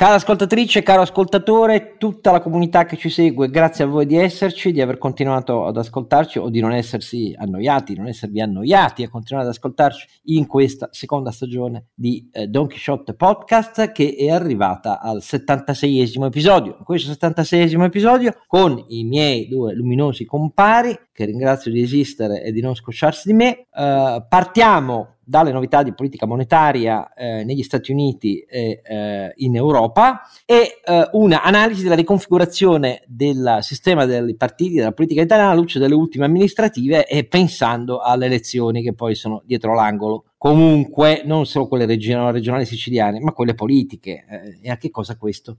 Cara ascoltatrice, caro ascoltatore, tutta la comunità che ci segue, grazie a voi di esserci, di aver continuato ad ascoltarci o di non essersi annoiati, non esservi annoiati a continuare ad ascoltarci in questa seconda stagione di eh, Don Quixote Podcast che è arrivata al 76esimo episodio. In questo 76esimo episodio, con i miei due luminosi compari, che ringrazio di esistere e di non scocciarsi di me, eh, partiamo dalle novità di politica monetaria eh, negli Stati Uniti e eh, in Europa e eh, una analisi della riconfigurazione del sistema dei partiti della politica italiana alla luce delle ultime amministrative e pensando alle elezioni che poi sono dietro l'angolo. Comunque non solo quelle regionali, regionali siciliane, ma quelle politiche eh, e a che cosa questo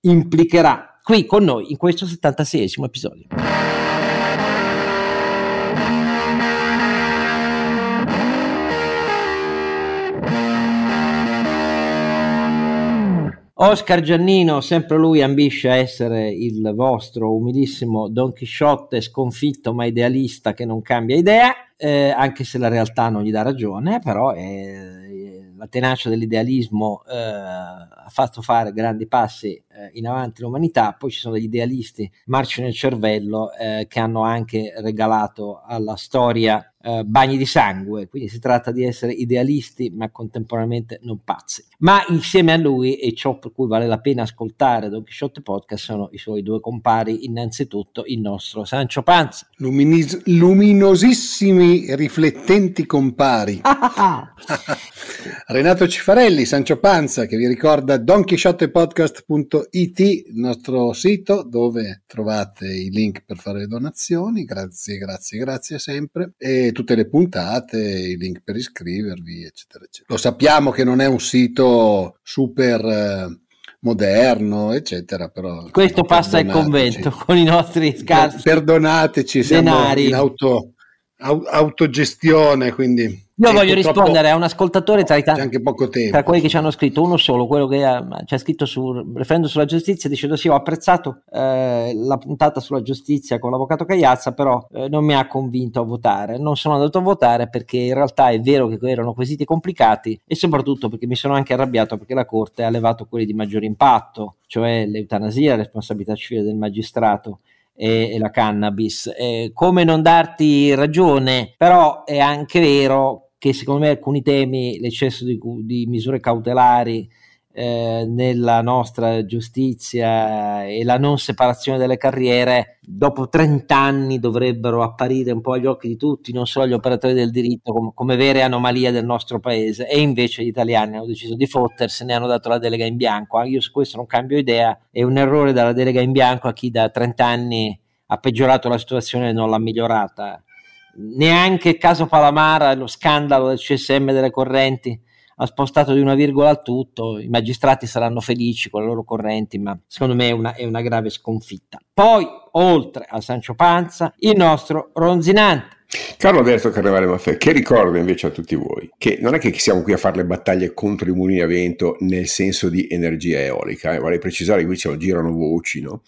implicherà qui con noi in questo 76esimo episodio. Oscar Giannino, sempre lui ambisce a essere il vostro umilissimo Don Chisciotte sconfitto ma idealista che non cambia idea, eh, anche se la realtà non gli dà ragione, però eh, la tenacia dell'idealismo eh, ha fatto fare grandi passi eh, in avanti l'umanità, poi ci sono degli idealisti marci nel cervello eh, che hanno anche regalato alla storia Uh, bagni di sangue, quindi si tratta di essere idealisti ma contemporaneamente non pazzi. Ma insieme a lui, e ciò per cui vale la pena ascoltare Don Quixote Podcast, sono i suoi due compari, innanzitutto il nostro Sancio Panza. Luminis- luminosissimi, riflettenti compari. Renato Cifarelli, Sancio Panza, che vi ricorda donchisciottepodcast.it, il nostro sito dove trovate i link per fare le donazioni. Grazie, grazie, grazie sempre. E tutte le puntate, i link per iscrivervi, eccetera, eccetera. Lo sappiamo che non è un sito super eh, moderno, eccetera, però questo passa il convento con i nostri scarsi. Perdonateci, siamo in auto, autogestione, quindi io voglio rispondere a un ascoltatore tra, i tanti, anche poco tempo. tra quelli che ci hanno scritto, uno solo, quello che ha, ci ha scritto sul referendum sulla giustizia, dicendo sì, ho apprezzato eh, la puntata sulla giustizia con l'avvocato Cagliazza, però eh, non mi ha convinto a votare. Non sono andato a votare perché in realtà è vero che erano quesiti complicati e soprattutto perché mi sono anche arrabbiato perché la Corte ha levato quelli di maggior impatto, cioè l'eutanasia, la responsabilità civile del magistrato e, e la cannabis. Eh, come non darti ragione, però è anche vero che secondo me alcuni temi, l'eccesso di, di misure cautelari eh, nella nostra giustizia e la non separazione delle carriere, dopo 30 anni dovrebbero apparire un po' agli occhi di tutti, non solo agli operatori del diritto, come, come vere anomalie del nostro paese. E invece gli italiani hanno deciso di fottersene, hanno dato la delega in bianco. Ah, io su questo non cambio idea, è un errore dare la delega in bianco a chi da 30 anni ha peggiorato la situazione e non l'ha migliorata neanche il caso Palamara, lo scandalo del CSM delle correnti ha spostato di una virgola al tutto, i magistrati saranno felici con le loro correnti, ma secondo me è una, è una grave sconfitta. Poi, oltre a Sancio Panza, il nostro Ronzinante. Caro Alberto Carnevale Maffè, che ricordo invece a tutti voi che non è che siamo qui a fare le battaglie contro i mulini a vento nel senso di energia eolica, eh, vorrei precisare che qui lo girano voci, no?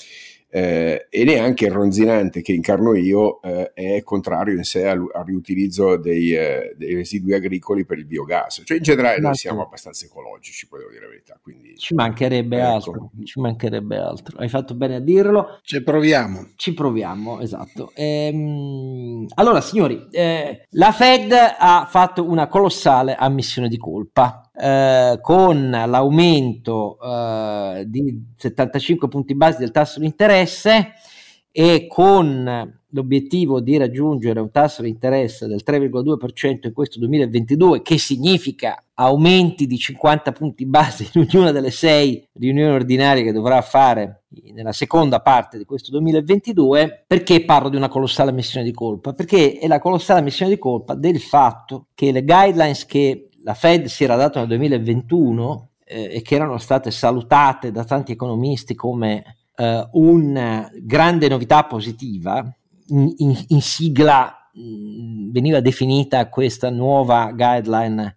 Eh, e neanche il ronzinante che incarno io eh, è contrario in sé al, al riutilizzo dei, eh, dei, residui agricoli per il biogas. Cioè in generale noi siamo abbastanza ecologici, poi devo dire la verità. Quindi, ci mancherebbe ecco. altro, ci mancherebbe altro. Hai fatto bene a dirlo. Ci proviamo. Ci proviamo, esatto. Ehm, allora signori, eh, la Fed ha fatto una colossale ammissione di colpa eh, con l'aumento eh, di 75 punti base del tasso di interesse e con l'obiettivo di raggiungere un tasso di interesse del 3,2% in questo 2022, che significa aumenti di 50 punti base in ognuna delle sei riunioni ordinarie che dovrà fare nella seconda parte di questo 2022, perché parlo di una colossale missione di colpa? Perché è la colossale missione di colpa del fatto che le guidelines che la Fed si era data nel 2021 eh, e che erano state salutate da tanti economisti come eh, una grande novità positiva, in, in, in sigla mh, veniva definita questa nuova guideline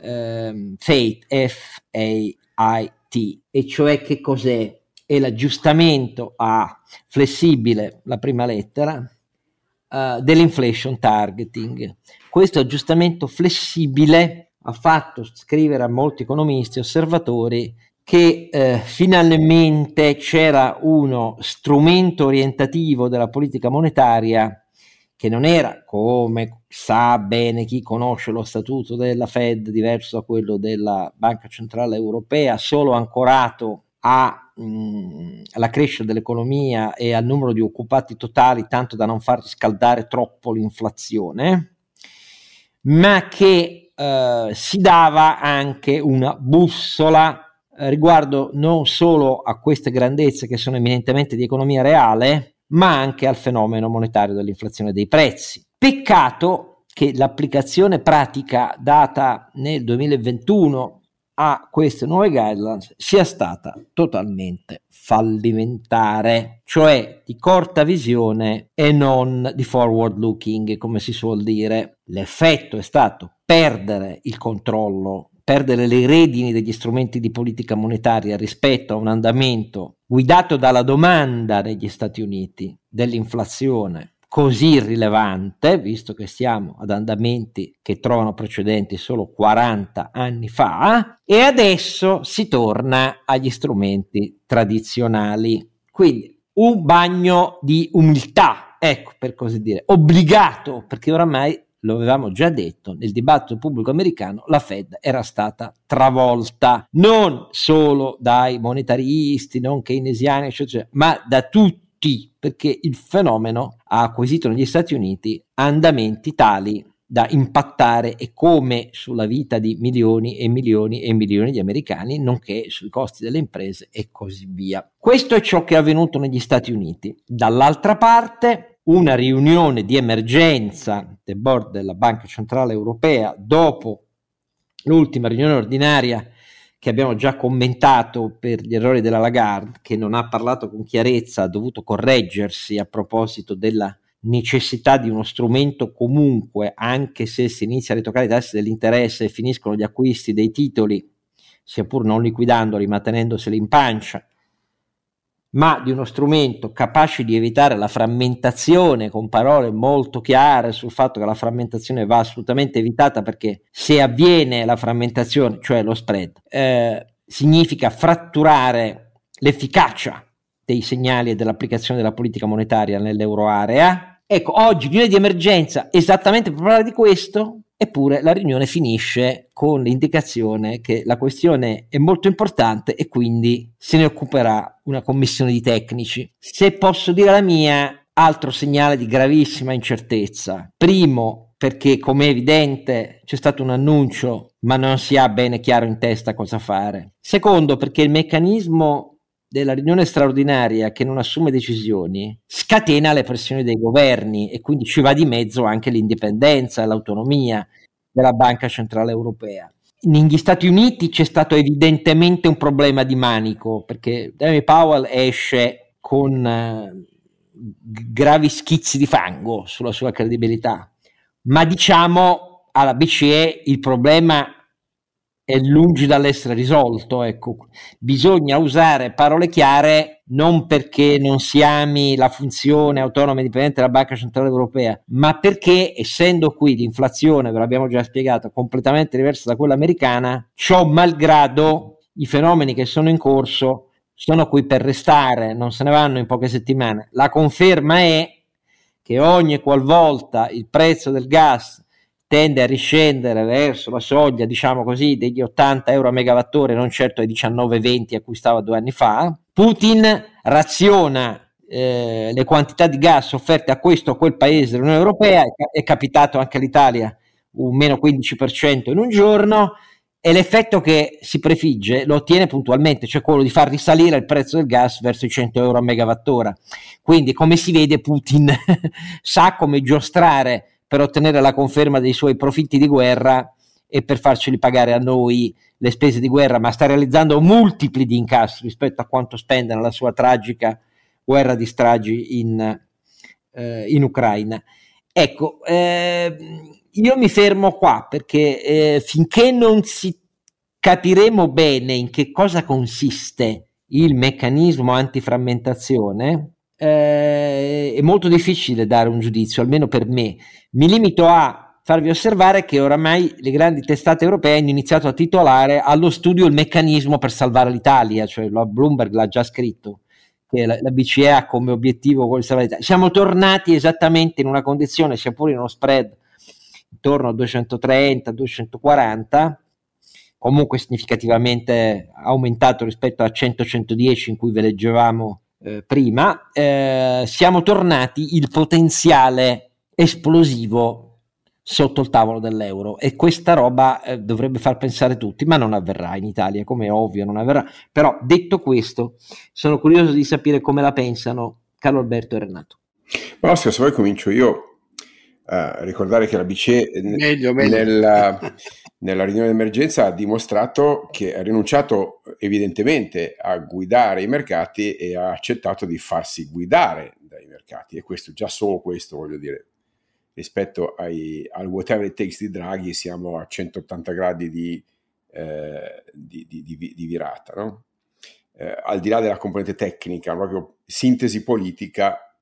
eh, FATE, F-A-I-T, e cioè che cos'è? È l'aggiustamento a flessibile, la prima lettera, uh, dell'inflation targeting. Questo aggiustamento flessibile ha fatto scrivere a molti economisti e osservatori che eh, finalmente c'era uno strumento orientativo della politica monetaria che non era come sa bene chi conosce lo statuto della Fed diverso da quello della Banca Centrale Europea, solo ancorato a, mh, mm, alla crescita dell'economia e al numero di occupati totali, tanto da non far riscaldare troppo l'inflazione, ma che eh, si dava anche una bussola eh, riguardo non solo a queste grandezze che sono eminentemente di economia reale, ma anche al fenomeno monetario dell'inflazione dei prezzi. Peccato che l'applicazione pratica data nel 2021 a queste nuove guidelines sia stata totalmente fallimentare, cioè di corta visione e non di forward looking, come si suol dire. L'effetto è stato perdere il controllo perdere le redini degli strumenti di politica monetaria rispetto a un andamento guidato dalla domanda negli Stati Uniti dell'inflazione così rilevante, visto che stiamo ad andamenti che trovano precedenti solo 40 anni fa, e adesso si torna agli strumenti tradizionali. Quindi un bagno di umiltà, ecco per così dire, obbligato, perché oramai lo avevamo già detto, nel dibattito pubblico americano la Fed era stata travolta non solo dai monetaristi, non keynesiani, eccetera, ma da tutti, perché il fenomeno ha acquisito negli Stati Uniti andamenti tali da impattare e come sulla vita di milioni e milioni e milioni di americani, nonché sui costi delle imprese e così via. Questo è ciò che è avvenuto negli Stati Uniti. Dall'altra parte, una riunione di emergenza del board della Banca Centrale Europea dopo l'ultima riunione ordinaria che abbiamo già commentato per gli errori della Lagarde, che non ha parlato con chiarezza, ha dovuto correggersi a proposito della necessità di uno strumento comunque, anche se si inizia a ritoccare i tassi dell'interesse e finiscono gli acquisti dei titoli, sia pur non liquidandoli ma tenendoseli in pancia, ma di uno strumento capace di evitare la frammentazione con parole molto chiare sul fatto che la frammentazione va assolutamente evitata perché se avviene la frammentazione, cioè lo spread, eh, significa fratturare l'efficacia dei segnali e dell'applicazione della politica monetaria nell'euroarea. Ecco, oggi, riunione di emergenza, esattamente per parlare di questo, Eppure la riunione finisce con l'indicazione che la questione è molto importante e quindi se ne occuperà una commissione di tecnici. Se posso dire la mia, altro segnale di gravissima incertezza. Primo, perché come è evidente c'è stato un annuncio ma non si ha bene chiaro in testa cosa fare. Secondo, perché il meccanismo della riunione straordinaria che non assume decisioni scatena le pressioni dei governi e quindi ci va di mezzo anche l'indipendenza e l'autonomia della Banca Centrale Europea. Negli Stati Uniti c'è stato evidentemente un problema di manico perché Jeremy Powell esce con eh, gravi schizzi di fango sulla sua credibilità, ma diciamo alla BCE il problema è lungi dall'essere risolto. Ecco. Bisogna usare parole chiare non perché non si ami la funzione autonoma e indipendente della Banca Centrale Europea, ma perché essendo qui l'inflazione, ve l'abbiamo già spiegato, completamente diversa da quella americana, ciò malgrado i fenomeni che sono in corso sono qui per restare, non se ne vanno in poche settimane. La conferma è che ogni qualvolta il prezzo del gas tende a riscendere verso la soglia, diciamo così, degli 80 euro a megawattora, non certo ai 19-20 a cui stava due anni fa, Putin raziona eh, le quantità di gas offerte a questo o quel paese dell'Unione Europea, è, capitato anche all'Italia un meno 15% in un giorno, e l'effetto che si prefigge lo ottiene puntualmente, cioè quello di far risalire il prezzo del gas verso i 100 euro a megawattora. Quindi, come si vede, Putin sa come giostrare per ottenere la conferma dei suoi profitti di guerra e per farceli pagare a noi le spese di guerra, ma sta realizzando multipli di incassi rispetto a quanto spende nella sua tragica guerra di stragi in, eh, in Ucraina. Ecco, eh, io mi fermo qua perché eh, finché non si capiremo bene in che cosa consiste il meccanismo antiframmentazione, eh, è molto difficile dare un giudizio, almeno per me. Mi limito a farvi osservare che oramai le grandi testate europee hanno iniziato a titolare allo studio il meccanismo per salvare l'Italia, cioè la Bloomberg l'ha già scritto, che la, la BCE ha come obiettivo quello di salvare l'Italia. Siamo tornati esattamente in una condizione, sia pure in uno spread intorno a 230-240, comunque significativamente aumentato rispetto a 100-110 in cui ve leggevamo eh, prima, eh, siamo tornati il potenziale esplosivo sotto il tavolo dell'euro e questa roba eh, dovrebbe far pensare tutti, ma non avverrà in Italia, come è ovvio non avverrà. Però detto questo, sono curioso di sapere come la pensano Carlo Alberto e Renato. Ma Oscar, se vuoi comincio io a ricordare che la BCE meglio, meglio. Nella, nella riunione d'emergenza ha dimostrato che ha rinunciato evidentemente a guidare i mercati e ha accettato di farsi guidare dai mercati e questo già solo questo voglio dire rispetto ai, al whatever it takes di Draghi siamo a 180 gradi di, eh, di, di, di virata. No? Eh, al di là della componente tecnica, proprio sintesi politica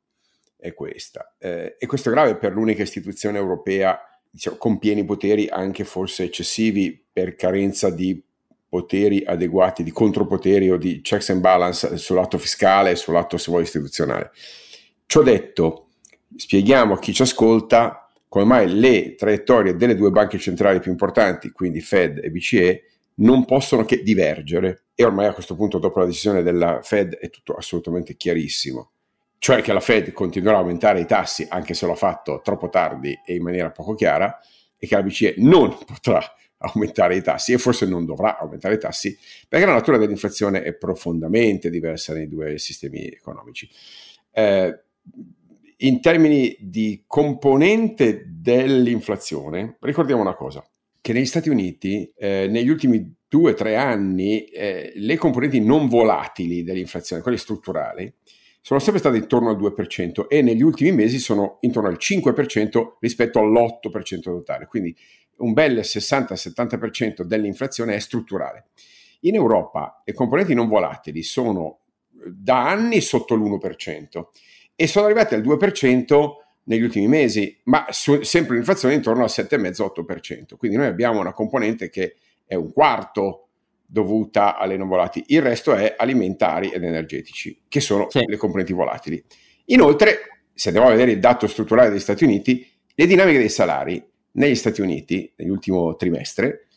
è questa. Eh, e questo è grave per l'unica istituzione europea diciamo, con pieni poteri, anche forse eccessivi, per carenza di poteri adeguati, di contropoteri o di checks and balance sul lato fiscale e sul lato, se vuoi, istituzionale. Ciò detto, spieghiamo a chi ci ascolta come mai le traiettorie delle due banche centrali più importanti, quindi Fed e BCE, non possono che divergere. E ormai a questo punto, dopo la decisione della Fed, è tutto assolutamente chiarissimo. Cioè che la Fed continuerà a aumentare i tassi, anche se l'ha fatto troppo tardi e in maniera poco chiara, e che la BCE non potrà aumentare i tassi e forse non dovrà aumentare i tassi, perché la natura dell'inflazione è profondamente diversa nei due sistemi economici. Eh, in termini di componente dell'inflazione, ricordiamo una cosa, che negli Stati Uniti eh, negli ultimi due o tre anni eh, le componenti non volatili dell'inflazione, quelle strutturali, sono sempre state intorno al 2% e negli ultimi mesi sono intorno al 5% rispetto all'8% totale, quindi un bel 60-70% dell'inflazione è strutturale. In Europa le componenti non volatili sono da anni sotto l'1% e sono arrivati al 2% negli ultimi mesi, ma su, sempre l'inflazione intorno al 7,5-8%. Quindi noi abbiamo una componente che è un quarto dovuta alle non volatili, il resto è alimentari ed energetici, che sono sì. le componenti volatili. Inoltre, se andiamo a vedere il dato strutturale degli Stati Uniti, le dinamiche dei salari negli Stati Uniti, nell'ultimo trimestre,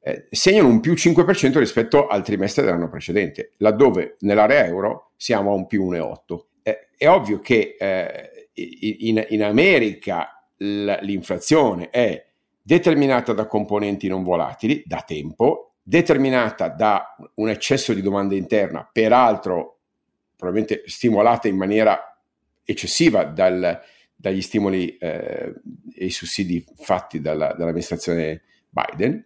eh, segnano un più 5% rispetto al trimestre dell'anno precedente, laddove nell'area euro siamo a un più 1,8% eh, è ovvio che eh, in, in, America l'inflazione è determinata da componenti non volatili da tempo, determinata da un eccesso di domanda interna, peraltro probabilmente stimolata in maniera eccessiva dal, dagli stimoli eh, e i sussidi fatti dalla, dall'amministrazione Biden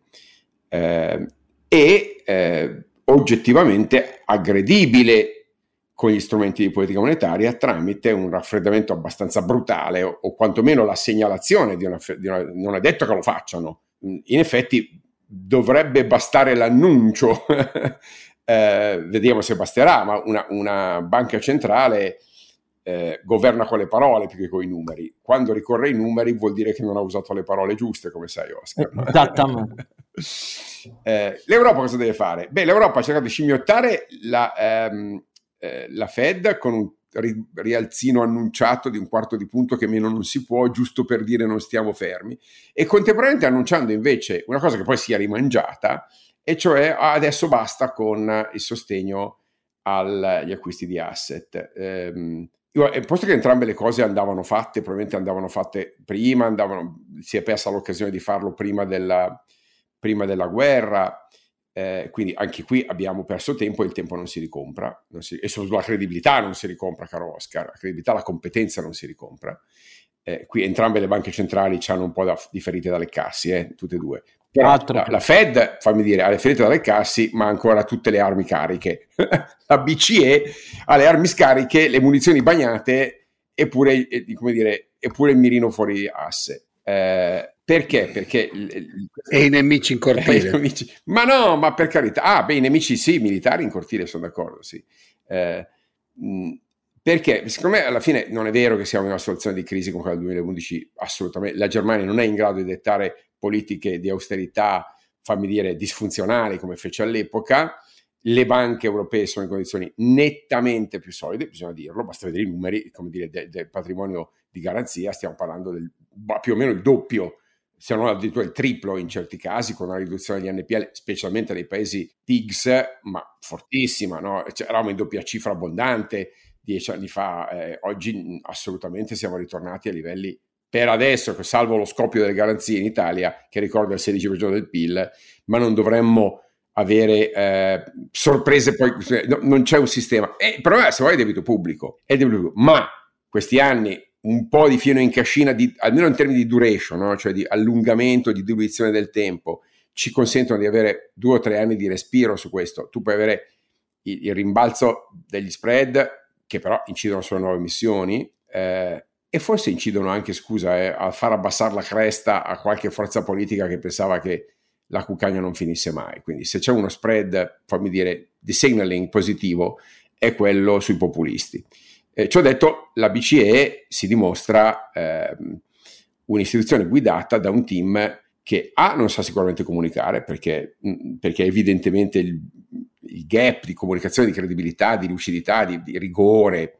eh, e eh, oggettivamente aggredibile con gli strumenti di politica monetaria tramite un raffreddamento abbastanza brutale o, o quantomeno la segnalazione di una, di una, non è detto che lo facciano, in effetti dovrebbe bastare l'annuncio, eh, vediamo se basterà, ma una, una banca centrale eh, governa con le parole più che con i numeri. Quando ricorre ai numeri vuol dire che non ha usato le parole giuste, come sai Oscar. No? Esattamente. eh, L'Europa cosa deve fare? Beh, l'Europa ha cercato di scimmiottare la, ehm, eh, la Fed con un ri- rialzino annunciato di un quarto di punto che meno non si può, giusto per dire non stiamo fermi, e contemporaneamente annunciando invece una cosa che poi sia rimangiata, e cioè adesso basta con il sostegno agli acquisti di asset. Eh, posto che entrambe le cose andavano fatte, probabilmente andavano fatte prima, andavano, si è persa l'occasione di farlo prima della, prima della guerra, eh, quindi anche qui abbiamo perso tempo e il tempo non si ricompra, non si, e sulla credibilità non si ricompra, caro Oscar, la credibilità, la competenza non si ricompra. Eh, qui entrambe le banche centrali hanno un po' da, di ferite da leccarsi, eh, tutte e due. Però la, la, Fed, fammi dire, ha le ferite da leccarsi, ma ha ancora tutte le armi cariche. la BCE ha le armi scariche, le munizioni bagnate, eppure, eh, come dire, eppure il mirino fuori asse. Eh, perché? Perché... E i nemici in cortile. Nemici. Ma no, ma per carità. Ah, beh, i nemici sì, militari in cortile, sono d'accordo, sì. Eh, perché secondo me alla fine non è vero che siamo in una situazione di crisi come quella del 2011, assolutamente. La Germania non è in grado di dettare politiche di austerità, fammi dire, disfunzionali come fece all'epoca. Le banche europee sono in condizioni nettamente più solide, bisogna dirlo, basta vedere i numeri, come dire, del, del patrimonio di garanzia, stiamo parlando del più o meno il doppio se non addirittura il triplo in certi casi, con una riduzione degli NPL, specialmente nei paesi TIGS, ma fortissima, no? cioè, eravamo in doppia cifra abbondante dieci anni fa, eh, oggi assolutamente siamo ritornati a livelli per adesso, salvo lo scoppio delle garanzie in Italia, che ricorda il 16% del PIL, ma non dovremmo avere eh, sorprese poi, no, non c'è un sistema. E il problema se vuoi è debito pubblico, è debito pubblico, ma questi anni un po' di fieno in cascina, di, almeno in termini di duration, no? cioè di allungamento, di diluizione del tempo, ci consentono di avere due o tre anni di respiro su questo. Tu puoi avere il, il rimbalzo degli spread, che però incidono sulle nuove emissioni, eh, e forse incidono anche, scusa, eh, a far abbassare la cresta a qualche forza politica che pensava che la cuccagna non finisse mai. Quindi se c'è uno spread, fammi dire, di signaling positivo, è quello sui populisti. Eh, ciò detto, la BCE si dimostra eh, un'istituzione guidata da un team che A non sa sicuramente comunicare perché, perché evidentemente il, il, gap di comunicazione, di credibilità, di lucidità, di, di rigore,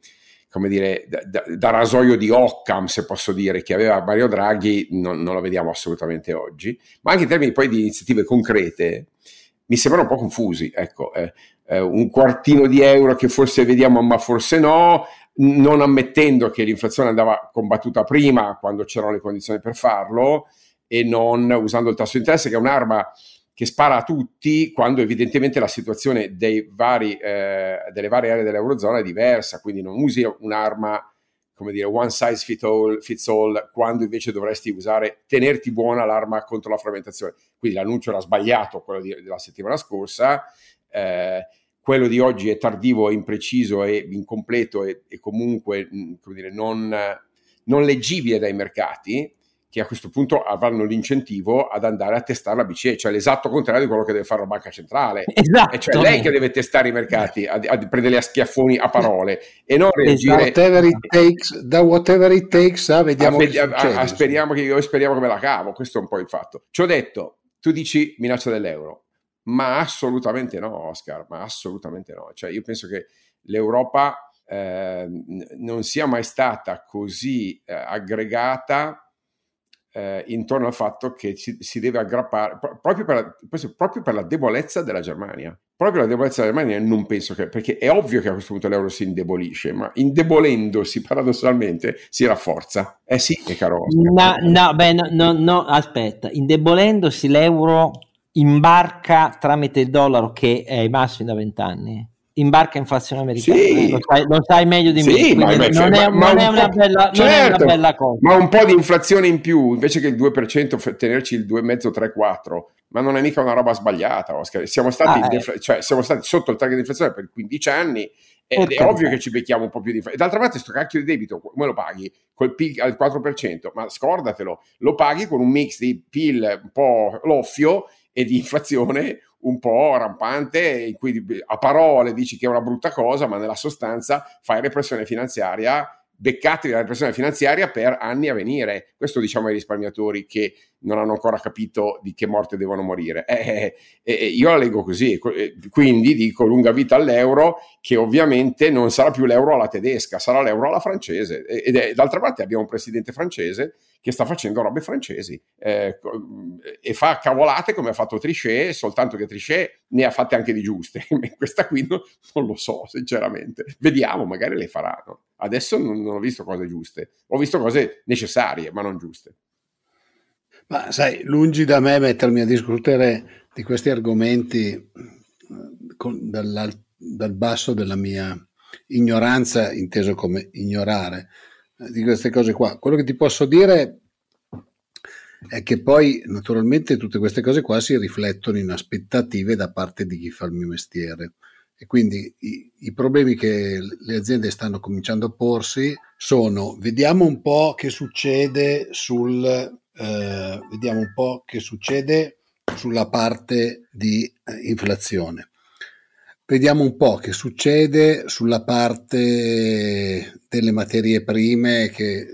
come dire, da, da, da, rasoio di Occam, se posso dire, che aveva Mario Draghi, non, non lo vediamo assolutamente oggi, ma anche in termini poi di iniziative concrete, mi sembrano un po' confusi, ecco, eh, eh, un quartino di euro che forse vediamo ma forse no, non ammettendo che l'inflazione andava combattuta prima quando c'erano le condizioni per farlo e non usando il tasso di interesse che è un'arma che spara a tutti quando evidentemente la situazione vari, eh, delle varie aree dell'Eurozona è diversa, quindi non usi un'arma come dire one size fits all, fits all quando invece dovresti usare, tenerti buona l'arma contro la frammentazione. Quindi l'annuncio era sbagliato, quello di, della settimana scorsa, eh, quello di oggi è tardivo, è impreciso, è incompleto e, e comunque mm, dire, non, non, leggibile dai mercati, che a questo punto avranno l'incentivo ad andare a testare la BCE, cioè l'esatto contrario di quello che deve fare la banca centrale. Esatto. E cioè lei che deve testare i mercati, a, a prendere a schiaffoni a parole e non reagire... Esatto. Whatever it takes, da whatever it takes, ah, vediamo a, a, speriamo, che, speriamo che me la cavo, questo è un po' il fatto. Ci ho detto, tu dici minaccia dell'euro, ma assolutamente no, Oscar, ma assolutamente no. Cioè, io penso che l'Europa eh, non sia mai stata così eh, aggregata eh, intorno al fatto che si, si deve aggrappare proprio per, la, proprio per, la, debolezza della Germania. Proprio la debolezza della Germania non penso che, perché è ovvio che a questo punto l'euro si indebolisce, ma indebolendosi paradossalmente si rafforza. Eh sì, caro. No, no, beh, no, no, no, aspetta, indebolendosi l'euro imbarca tramite il dollaro che è ai massimi da vent'anni imbarca inflazione americana sì. lo, sai, lo, sai, meglio di sì, me ma, non, è, ma non, è una bella, certo, non è una bella cosa ma un po' di inflazione in più invece che il 2% tenerci il 2,5 3 4 ma non è mica una roba sbagliata Oscar. Siamo stati, ah, eh. cioè, siamo stati sotto il target di inflazione per 15 anni ed è ovvio che ci becchiamo un po' più di inflazione. D'altra parte, questo cacchio di debito come lo paghi? Col PIL al 4%, ma scordatelo, lo paghi con un mix di PIL un po' loffio e di inflazione un po' rampante, in cui a parole dici che è una brutta cosa, ma nella sostanza fai repressione finanziaria beccati dalla repressione finanziaria per anni a venire. Questo diciamo ai risparmiatori che non hanno ancora capito di che morte devono morire. Eh, eh, eh, io la leggo così, eh, quindi dico lunga vita all'euro, che ovviamente non sarà più l'euro alla tedesca, sarà l'euro alla francese. Ed è, d'altra parte abbiamo un presidente francese che sta facendo robe francesi eh, e fa cavolate come ha fatto Trichet, soltanto che Trichet ne ha fatte anche di giuste. Questa qui no, non lo so, sinceramente. Vediamo, magari le faranno. Adesso non, non ho visto cose giuste, ho visto cose necessarie, ma non giuste. Ma sai, lungi da me mettermi a discutere di questi argomenti eh, con, dal, basso della mia ignoranza, inteso come ignorare eh, di queste cose qua. Quello che ti posso dire è che poi naturalmente tutte queste cose qua si riflettono in aspettative da parte di chi fa il mio mestiere e quindi i, i, problemi che le aziende stanno cominciando a porsi sono vediamo un po' che succede sul eh, vediamo un po' che succede sulla parte di eh, inflazione vediamo un po' che succede sulla parte delle materie prime che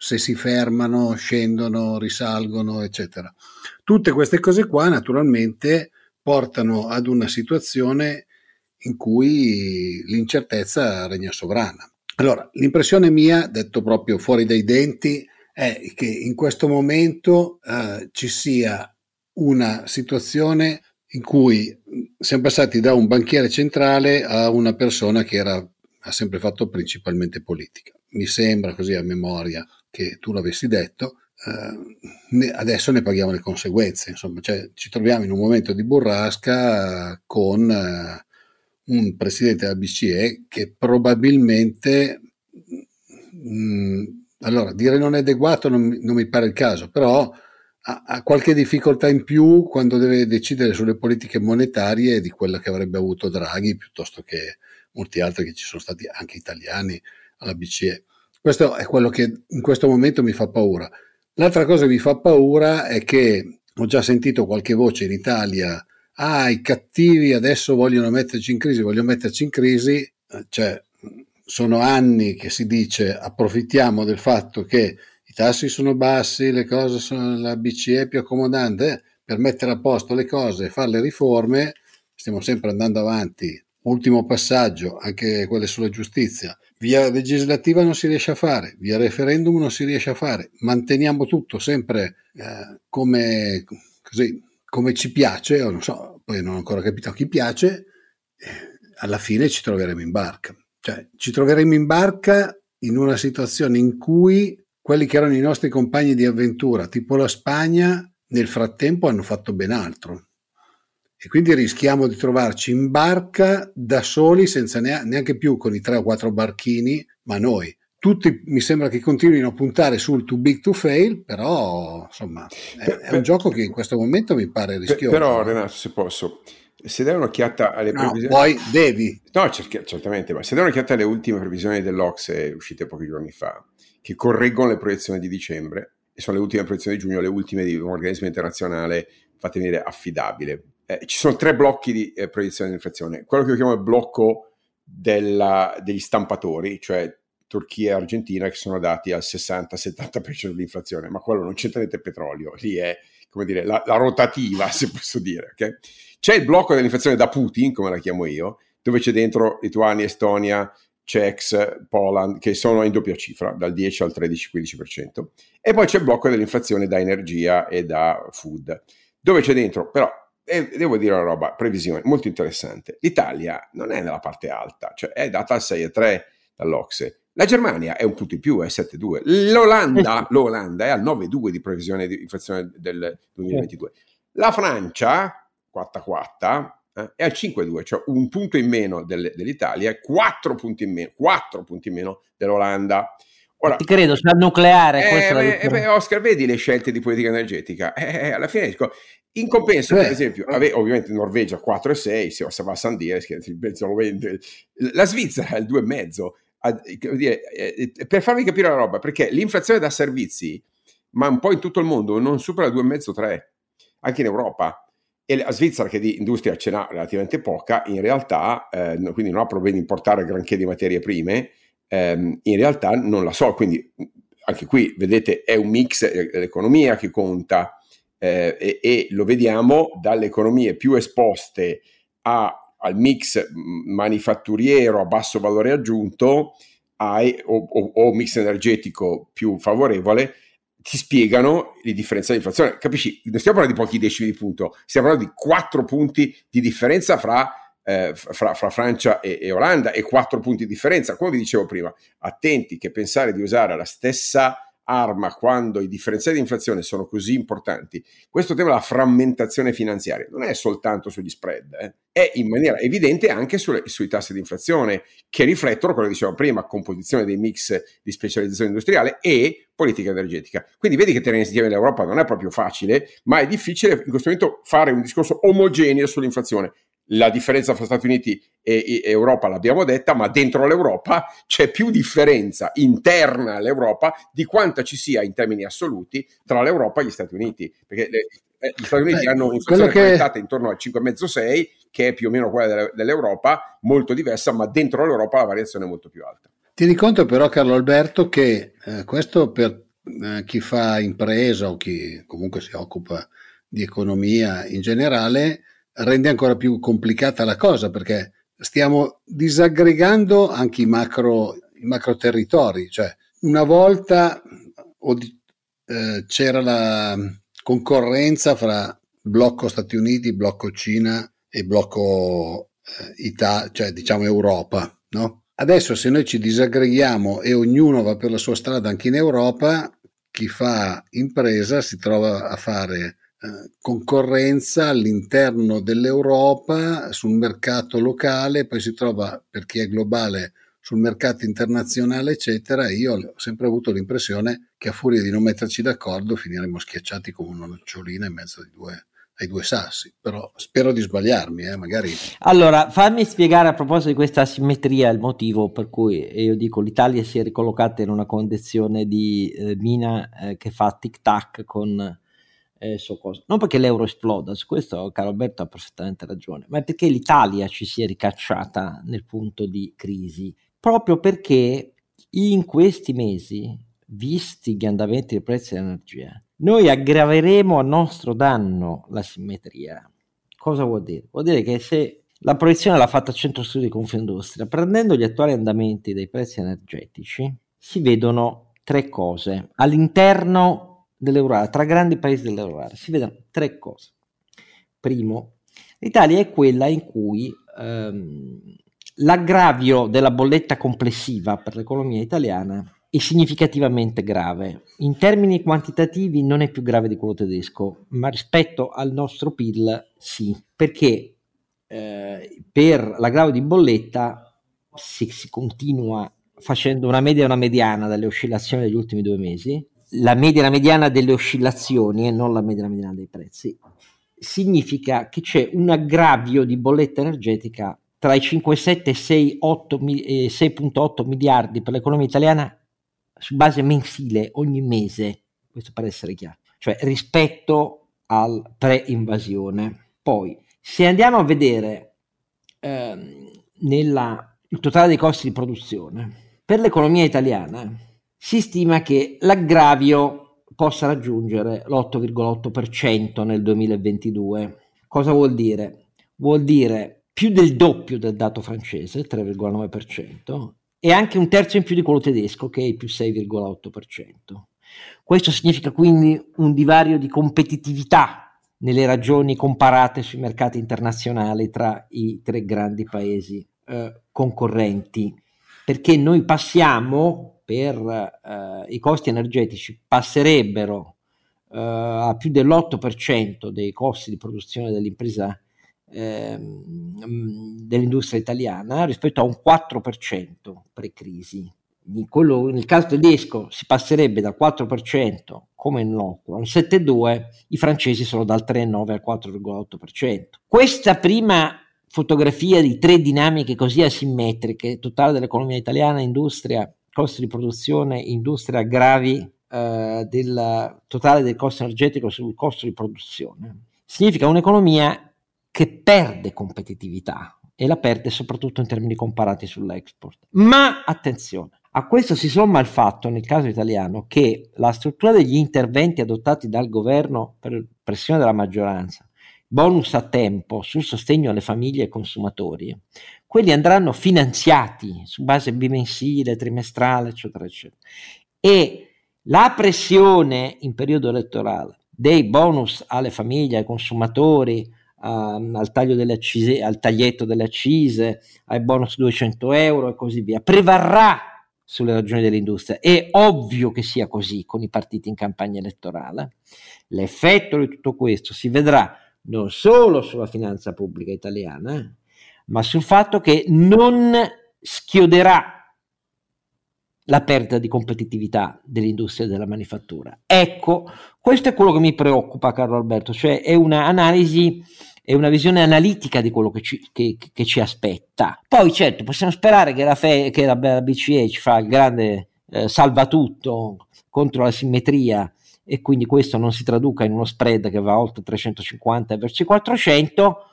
se si fermano, scendono, risalgono, eccetera. Tutte queste cose qua naturalmente portano ad una situazione in cui l'incertezza regna sovrana. Allora, l'impressione mia, detto proprio fuori dai denti, è che in questo momento eh, ci sia una situazione in cui siamo passati da un banchiere centrale a una persona che era, ha sempre fatto principalmente politica. Mi sembra così a memoria che tu l'avessi detto, eh, adesso ne paghiamo le conseguenze, insomma, cioè, ci troviamo in un momento di burrasca con eh, un presidente della BCE che probabilmente, mh, mm, allora dire non è adeguato non, non mi pare il caso, però ha, ha, qualche difficoltà in più quando deve decidere sulle politiche monetarie di quella che avrebbe avuto Draghi piuttosto che molti altri che ci sono stati anche italiani alla BCE. Questo è quello che in questo momento mi fa paura. L'altra cosa che mi fa paura è che ho già sentito qualche voce in Italia, ah, i cattivi adesso vogliono metterci in crisi, vogliono metterci in crisi, cioè sono anni che si dice approfittiamo del fatto che i tassi sono bassi, le cose sono, la BCE è più accomodante, eh, per mettere a posto le cose e fare le riforme, stiamo sempre andando avanti. Ultimo passaggio, anche quelle sulla giustizia. Via legislativa non si riesce a fare, via referendum non si riesce a fare. Manteniamo tutto sempre eh, come, così, come ci piace, o non so, poi non ho ancora capito a chi piace, eh, alla fine ci troveremo in barca. Cioè, ci troveremo in barca in una situazione in cui quelli che erano i nostri compagni di avventura, tipo la Spagna, nel frattempo hanno fatto ben altro. E quindi rischiamo di trovarci in barca da soli, senza neanche più con i tre o quattro barchini, ma noi. Tutti mi sembra che continuino a puntare sul too big to fail, però insomma è, è un gioco che in questo momento mi pare rischioso. Però Renato, se posso, se dai un'occhiata alle no, previsioni... Poi devi. No, certamente, ma se dai un'occhiata alle ultime previsioni dell'Ox uscite pochi giorni fa, che correggono le proiezioni di dicembre e sono le ultime proiezioni di giugno, le ultime di un organismo internazionale, fatemi dire, affidabile. Eh, ci sono tre blocchi di eh, proiezione dell'inflazione. Quello che io chiamo il blocco della, degli stampatori, cioè Turchia e Argentina, che sono dati al 60-70% dell'inflazione, ma quello non c'entra niente il petrolio, lì è come dire la, la rotativa, se posso dire. Okay? C'è il blocco dell'inflazione da Putin, come la chiamo io, dove c'è dentro Lituania, Estonia, Czechs, Poland, che sono in doppia cifra, dal 10 al 13-15%. E poi c'è il blocco dell'inflazione da energia e da food, dove c'è dentro, però, e devo dire una roba, previsione molto interessante. L'Italia non è nella parte alta, cioè è data al 6,3 dall'Ocse. La Germania è un punto in più, è 7,2. L'Olanda, l'Olanda è al 9,2 di previsione di inflazione del 2022. La Francia, 4,4, eh, è al 5-2, cioè un punto in meno del, dell'Italia e 4 punti in meno, 4 punti in meno dell'Olanda. Ora, Ti credo, sul nucleare. Eh, eh, beh, Oscar, vedi le scelte di politica energetica. Eh, eh alla fine dico, in compenso, per esempio, ave, ovviamente Norvegia 4 e 6, se va a San Dire, il. La Svizzera è il 2,5. A, dire, eh, per farvi capire la roba, perché l'inflazione da servizi, ma un po' in tutto il mondo, non supera il 2,5-3, anche in Europa. E la Svizzera che di industria ce n'ha relativamente poca, in realtà, eh, quindi non ha problemi di importare granché di materie prime, ehm, in realtà non la so, quindi anche qui vedete è un mix dell'economia che conta eh, e, e, lo vediamo dalle economie più esposte a, al mix manifatturiero a basso valore aggiunto ai, o, o, o mix energetico più favorevole ti spiegano le differenze di inflazione. Capisci? Non stiamo parlando di pochi decimi di punto, stiamo parlando di quattro punti di differenza fra, eh, fra, fra Francia e, e, Olanda e quattro punti di differenza. Come vi dicevo prima, attenti che pensare di usare la stessa arma quando i differenziali di inflazione sono così importanti, questo tema della frammentazione finanziaria non è soltanto sugli spread, eh, è in maniera evidente anche sulle, sui tassi di inflazione che riflettono, come dicevo prima, composizione dei mix di specializzazione industriale e politica energetica. Quindi vedi che tenere insieme l'Europa non è proprio facile, ma è difficile in questo momento fare un discorso omogeneo sull'inflazione la differenza fra Stati Uniti e, Europa l'abbiamo detta, ma dentro l'Europa c'è più differenza interna all'Europa di quanta ci sia in termini assoluti tra l'Europa e gli Stati Uniti. Perché Eh, gli Stati Uniti Beh, hanno un'inflazione che... proiettata intorno al 5,5-6, che è più o meno quella dell'Europa, molto diversa, ma dentro l'Europa la variazione è molto più alta. Tieni conto però, Carlo Alberto, che eh, questo per eh, chi fa impresa o chi comunque si occupa di economia in generale rende ancora più complicata la cosa perché stiamo disaggregando anche i macro, i macro territori, cioè una volta eh, c'era la concorrenza fra blocco Stati Uniti, blocco Cina e blocco eh, Italia, cioè diciamo Europa, no? Adesso se noi ci disaggreghiamo e ognuno va per la sua strada anche in Europa, chi fa impresa si trova a fare concorrenza all'interno dell'Europa sul mercato locale, poi si trova per chi è globale sul mercato internazionale, eccetera. Io ho sempre avuto l'impressione che a furia di non metterci d'accordo finiremo schiacciati come una nocciolina in mezzo ai due, ai due sassi, però spero di sbagliarmi, eh, magari. Allora, fammi spiegare a proposito di questa asimmetria il motivo per cui io dico l'Italia si è ricollocata in una condizione di eh, mina eh, che fa tic-tac con eh, so cosa. Non perché l'euro esploda, su questo Carlo Alberto ha perfettamente ragione, ma è perché l'Italia ci si è ricacciata nel punto di crisi, proprio perché in questi mesi, visti gli andamenti dei prezzi dell'energia, noi aggraveremo a nostro danno la simmetria. Cosa vuol dire? Vuol dire che se la proiezione l'ha fatta Centro Studi di Confindustria, prendendo gli attuali andamenti dei prezzi energetici, si vedono tre cose. All'interno dell'Europa, tra grandi paesi dell'Europa, si vedono tre cose. Primo, l'Italia è quella in cui ehm, l'aggravio della bolletta complessiva per l'economia italiana è significativamente grave. In termini quantitativi non è più grave di quello tedesco, ma rispetto al nostro PIL sì, perché eh, per l'aggravio di bolletta si, si continua facendo una media e una mediana delle oscillazioni degli ultimi due mesi, la media e la mediana delle oscillazioni e non la media e la mediana dei prezzi, significa che c'è un aggravio di bolletta energetica tra i 5,7 e 6,8 miliardi per l'economia italiana su base mensile ogni mese, questo per essere chiaro, cioè rispetto al pre-invasione. Poi, se andiamo a vedere ehm, nella, il totale dei costi di produzione, per l'economia italiana si stima che l'aggravio possa raggiungere l'8,8% nel 2022. Cosa vuol dire? Vuol dire più del doppio del dato francese, 3,9%, e anche un terzo in più di quello tedesco che è più 6,8%. Questo significa quindi un divario di competitività nelle ragioni comparate sui mercati internazionali tra i tre grandi paesi eh, concorrenti, perché noi passiamo per eh, i costi energetici passerebbero eh, a più dell'8% dei costi di produzione dell'impresa ehm, dell'industria italiana rispetto a un 4% pre-crisi. Quello, nel caso tedesco si passerebbe dal 4% come in loco al 7,2%, i francesi sono dal 3,9 al 4,8%. Questa prima fotografia di tre dinamiche così asimmetriche, totale dell'economia italiana, industria, costi di produzione, industria gravi eh, del totale del costo energetico sul costo di produzione, significa un'economia che perde competitività e la perde soprattutto in termini comparati sull'export. Ma attenzione, a questo si somma il fatto, nel caso italiano, che la struttura degli interventi adottati dal governo per pressione della maggioranza, bonus a tempo sul sostegno alle famiglie e ai consumatori, quelli andranno finanziati su base bimensile, trimestrale, eccetera, eccetera. E la pressione in periodo elettorale dei bonus alle famiglie, ai consumatori, uh, al, taglio delle accise, al taglietto delle accise, ai bonus 200 euro e così via, prevarrà sulle ragioni dell'industria. È ovvio che sia così con i partiti in campagna elettorale. L'effetto di tutto questo si vedrà non solo sulla finanza pubblica italiana, ma sul fatto che non schioderà la perdita di competitività dell'industria della manifattura. Ecco, questo è quello che mi preoccupa, Carlo Alberto, cioè è un'analisi è una visione analitica di quello che ci, che, che ci aspetta. Poi certo possiamo sperare che la, Fe, che la, BCE ci fa il grande eh, salvatutto contro la simmetria e quindi questo non si traduca in uno spread che va oltre 350 verso i 400,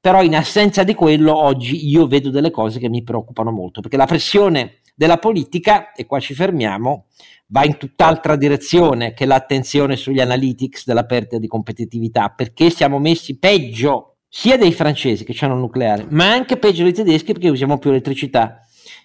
però in assenza di quello oggi io vedo delle cose che mi preoccupano molto, perché la pressione della politica, e qua ci fermiamo, va in tutt'altra direzione che l'attenzione sugli analytics della perdita di competitività, perché siamo messi peggio sia dei francesi che hanno il nucleare, ma anche peggio dei tedeschi perché usiamo più elettricità,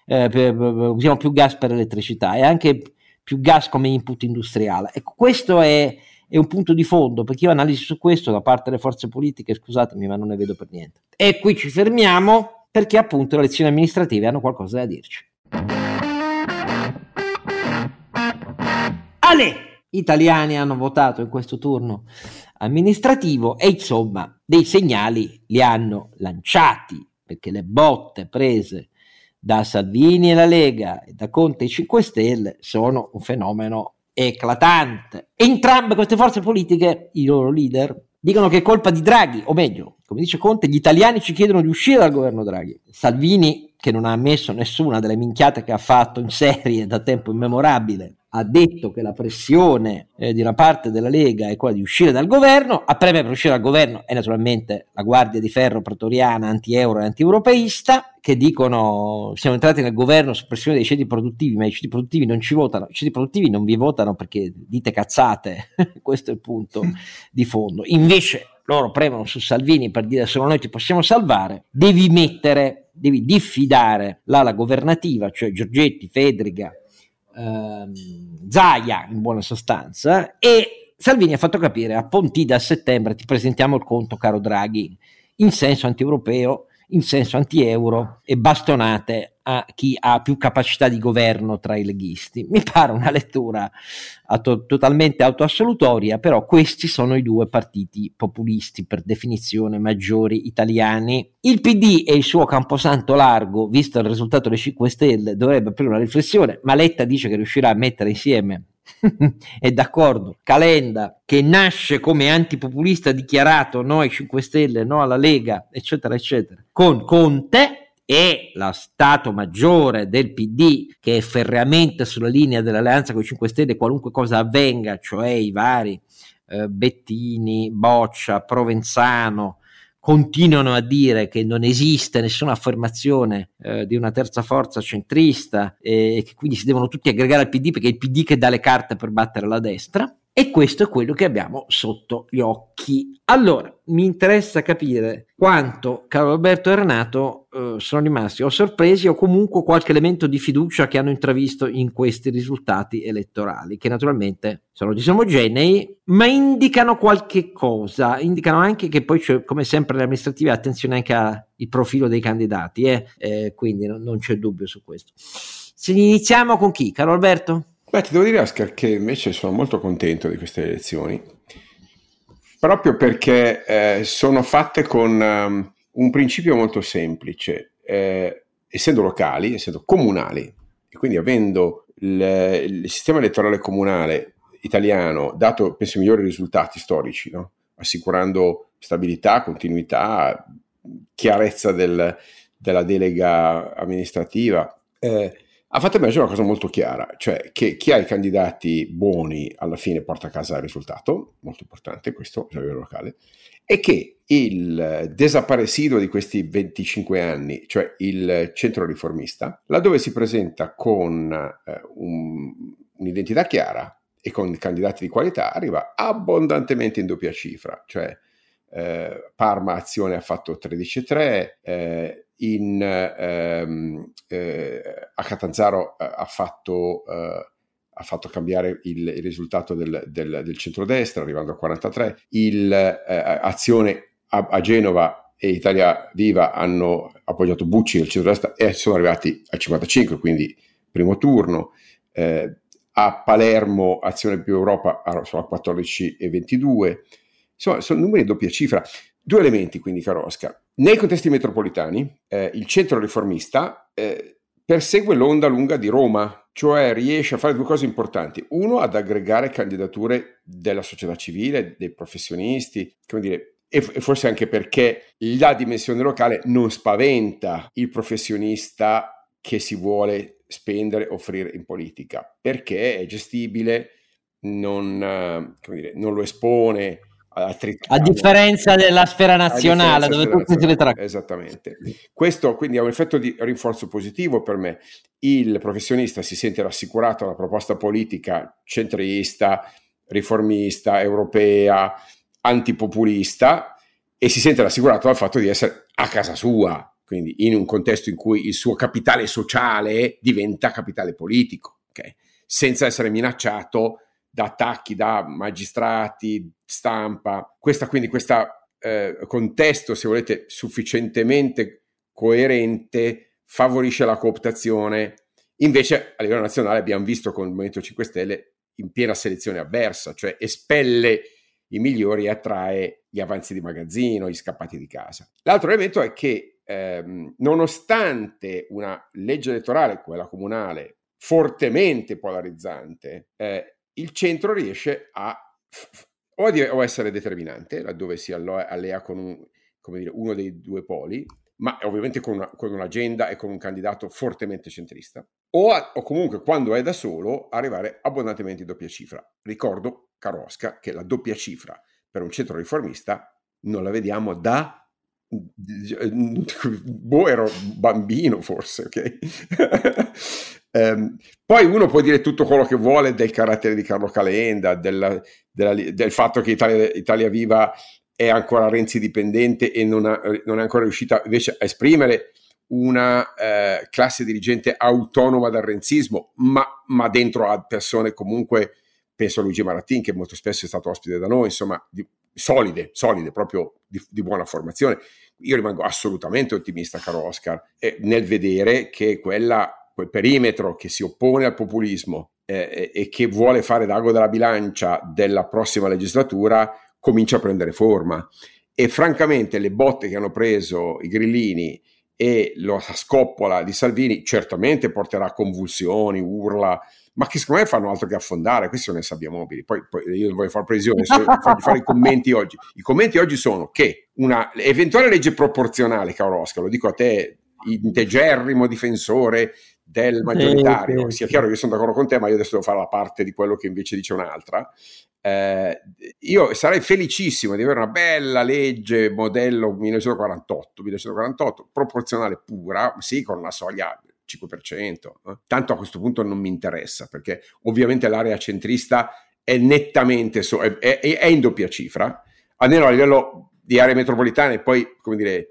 eh, usiamo più gas per elettricità e anche più gas come input industriale. Ecco, questo è, è un punto di fondo, perché io analisi su questo da parte delle forze politiche, scusatemi, ma non ne vedo per niente. E qui ci fermiamo perché appunto le elezioni amministrative hanno qualcosa da dirci. Ale! Italiani hanno votato in questo turno amministrativo e insomma dei segnali li hanno lanciati perché le botte prese da Salvini e la Lega e da Conte e 5 Stelle sono un fenomeno eclatante. Entrambe queste forze politiche, i loro leader, dicono che è colpa di Draghi, o meglio, come dice Conte, gli italiani ci chiedono di uscire dal governo Draghi. Salvini, che non ha ammesso nessuna delle minchiate che ha fatto in serie da tempo immemorabile, ha detto che la pressione eh, di una parte della Lega è quella di uscire dal governo, a preme per uscire dal governo è naturalmente la guardia di ferro pretoriana anti-euro e anti-europeista che dicono siamo entrati nel governo su pressione dei ceti produttivi, ma i ceti produttivi non ci votano, i ceti produttivi non vi votano perché dite cazzate, questo è il punto di fondo. Invece loro premono su Salvini per dire solo noi ti possiamo salvare, devi mettere, devi diffidare l'ala governativa, cioè Giorgetti, Fedriga, ehm, Zaia in buona sostanza e Salvini ha fatto capire a Pontida a settembre ti presentiamo il conto caro Draghi in senso anti-europeo in senso anti-euro e bastonate a chi ha più capacità di governo tra i leghisti. Mi pare una lettura to- totalmente autoassolutoria, però questi sono i due partiti populisti per definizione maggiori italiani. Il PD e il suo camposanto largo, visto il risultato delle 5 Stelle, dovrebbe aprire una riflessione, ma Letta dice che riuscirà a mettere insieme è d'accordo. Calenda, che nasce come antipopulista dichiarato no ai 5 Stelle, no alla Lega, eccetera, eccetera, con Conte e la Stato Maggiore del PD che è ferreamente sulla linea dell'alleanza con i 5 Stelle, qualunque cosa avvenga, cioè i vari eh, Bettini, Boccia, Provenzano, continuano a dire che non esiste nessuna affermazione eh, di una terza forza centrista e che quindi si devono tutti aggregare al PD perché è il PD che dà le carte per battere la destra. E questo è quello che abbiamo sotto gli occhi. Allora, mi interessa capire quanto Carlo Alberto e Renato eh, sono rimasti o sorpresi o comunque qualche elemento di fiducia che hanno intravisto in questi risultati elettorali, che naturalmente sono disomogenei, ma indicano qualche cosa. Indicano anche che poi, c'è, come sempre, le amministrative attenzione anche al profilo dei candidati, eh? Eh, quindi no, non c'è dubbio su questo. Se iniziamo con chi? Carlo Alberto? Beh, ti devo dire, Oscar, che invece sono molto contento di queste elezioni, proprio perché eh, sono fatte con um, un principio molto semplice. Eh, essendo locali, essendo comunali, e quindi avendo il, il, sistema elettorale comunale italiano dato, penso, i migliori risultati storici, no? assicurando stabilità, continuità, chiarezza del, della delega amministrativa, eh, ha fatto emergere una cosa molto chiara, cioè che chi ha i candidati buoni alla fine porta a casa il risultato, molto importante questo a livello locale, e che il desaparecido di questi 25 anni, cioè il centro riformista, laddove si presenta con eh, un, un'identità chiara e con candidati di qualità, arriva abbondantemente in doppia cifra, cioè eh, Parma Azione ha fatto 13,3, eh, in, ehm, eh, a Catanzaro eh, ha fatto, eh, ha fatto cambiare il, il risultato del, del, del centrodestra, arrivando a 43, il, eh, Azione a, a, Genova e Italia Viva hanno appoggiato Bucci nel centrodestra e sono arrivati al 55, quindi primo turno. Eh, a Palermo Azione più Europa sono a 14 e 22. Insomma, sono numeri a doppia cifra. Due elementi quindi, caro Oscar. Nei contesti metropolitani, eh, il centro riformista eh, persegue l'onda lunga di Roma, cioè riesce a fare due cose importanti. Uno, ad aggregare candidature della società civile, dei professionisti, come dire, e, forse anche perché la dimensione locale non spaventa il professionista che si vuole spendere, offrire in politica, perché è gestibile, non, uh, dire, non lo espone a differenza della sfera nazionale dove tutti si ritraggono. Esattamente. Questo quindi ha un effetto di rinforzo positivo per me. Il professionista si sente rassicurato dalla proposta politica centrista, riformista, europea, antipopulista e si sente rassicurato dal fatto di essere a casa sua, quindi in un contesto in cui il suo capitale sociale diventa capitale politico, okay? senza essere minacciato da attacchi da magistrati, stampa. Questa, quindi questo eh, contesto, se volete, sufficientemente coerente favorisce la cooptazione. Invece a livello nazionale abbiamo visto con il Movimento 5 Stelle in piena selezione avversa, cioè espelle i migliori e attrae gli avanzi di magazzino, gli scappati di casa. L'altro elemento è che ehm, nonostante una legge elettorale, quella comunale, fortemente polarizzante, eh, il centro riesce a o, a, o essere determinante, laddove si allea con un, dire, uno dei due poli, ma ovviamente con, una, con, un'agenda e con un candidato fortemente centrista, o, a, o, comunque quando è da solo arrivare abbondantemente in doppia cifra. Ricordo, caro Oscar, che la doppia cifra per un centro riformista non la vediamo da boh, ero bambino forse, ok? Um, poi uno può dire tutto quello che vuole del carattere di Carlo Calenda, della, della, del fatto che Italia, Italia, Viva è ancora Renzi dipendente e non, ha, non, è ancora riuscita invece a esprimere una eh, classe dirigente autonoma dal renzismo, ma, ma, dentro a persone comunque, penso a Luigi Marattin che molto spesso è stato ospite da noi, insomma, di, solide, solide, proprio di, di buona formazione. Io rimango assolutamente ottimista, caro Oscar, nel vedere che quella quel perimetro che si oppone al populismo eh, e che vuole fare d'ago della bilancia della prossima legislatura comincia a prendere forma. E francamente le botte che hanno preso i grillini e la scoppola di Salvini certamente porterà convulsioni, urla, ma che secondo me fanno altro che affondare, questi sono i sabbiamobili. Poi, poi io voglio fare previsione, fare i commenti oggi. I commenti oggi sono che una eventuale legge proporzionale, caro Oscar, lo dico a te, integerrimo difensore del maggioritario. Sia chiaro che io sono d'accordo con te, ma io adesso devo fare la parte di quello che invece dice un'altra. Eh, io sarei felicissimo di avere una bella legge modello 1948, 1948 proporzionale pura, sì, con una soglia 5%. Eh. Tanto a questo punto non mi interessa, perché ovviamente l'area centrista è nettamente, so, è, è, è in doppia cifra, almeno a livello di aree metropolitane, poi, come dire,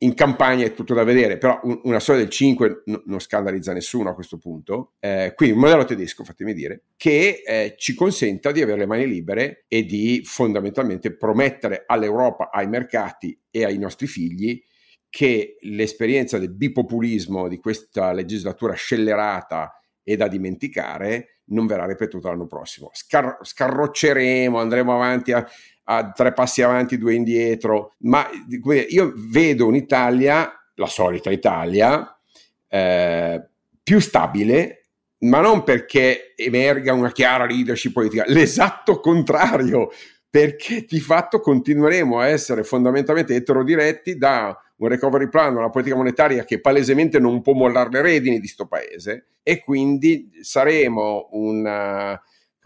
in campagna è tutto da vedere, però un, una soglia del 5 n- non scandalizza nessuno a questo punto. Eh, quindi un modello tedesco, fatemi dire, che eh, ci consenta di avere le mani libere e di fondamentalmente promettere all'Europa, ai mercati e ai nostri figli che l'esperienza del bipopulismo di questa legislatura scellerata e da dimenticare non verrà ripetuta l'anno prossimo. Scar- scarrocceremo, andremo avanti a, a tre passi avanti, due indietro, ma io vedo un'Italia, la solita Italia, eh, più stabile, ma non perché emerga una chiara leadership politica, l'esatto contrario, perché di fatto continueremo a essere fondamentalmente eterodiretti da un recovery plan, una politica monetaria che palesemente non può mollare le redini di questo paese e quindi saremo una,